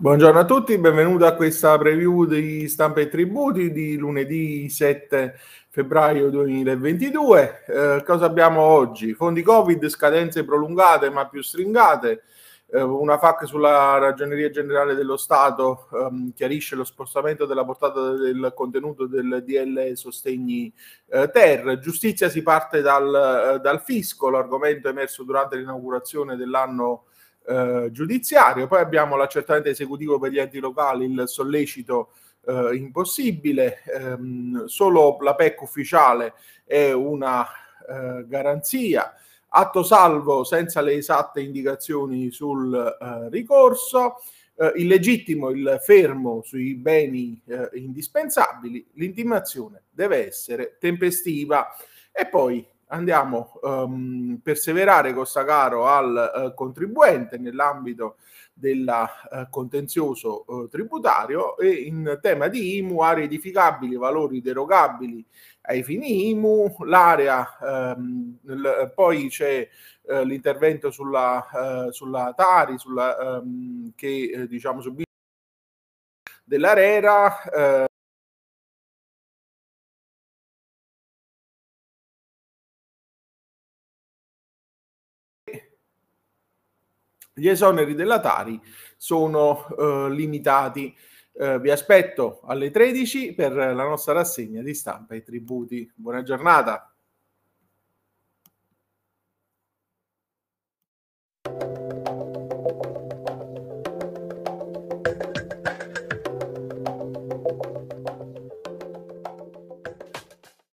Buongiorno a tutti, benvenuti a questa preview di stampa e tributi di lunedì 7 febbraio 2022. Eh, cosa abbiamo oggi? Fondi Covid, scadenze prolungate ma più stringate. Eh, una FAC sulla Ragioneria Generale dello Stato ehm, chiarisce lo spostamento della portata del contenuto del DL Sostegni eh, Ter. Giustizia si parte dal, eh, dal fisco, l'argomento emerso durante l'inaugurazione dell'anno eh, giudiziario. Poi abbiamo l'accertamento esecutivo per gli enti locali, il sollecito eh, impossibile, ehm, solo la PEC ufficiale è una eh, garanzia. Atto salvo senza le esatte indicazioni sul eh, ricorso, eh, illegittimo il fermo sui beni eh, indispensabili, l'intimazione deve essere tempestiva e poi andiamo a um, ehm, perseverare costa caro al uh, contribuente nell'ambito del uh, contenzioso uh, tributario e in tema di IMU, aree edificabili, valori derogabili ai fini IMU, l'area, um, l- poi c'è l'intervento sulla, sulla Tari, sulla, um, che diciamo subisce dell'ARERA, gli esoneri della Tari sono eh, limitati. Eh, vi aspetto alle 13 per la nostra rassegna di stampa e tributi. Buona giornata.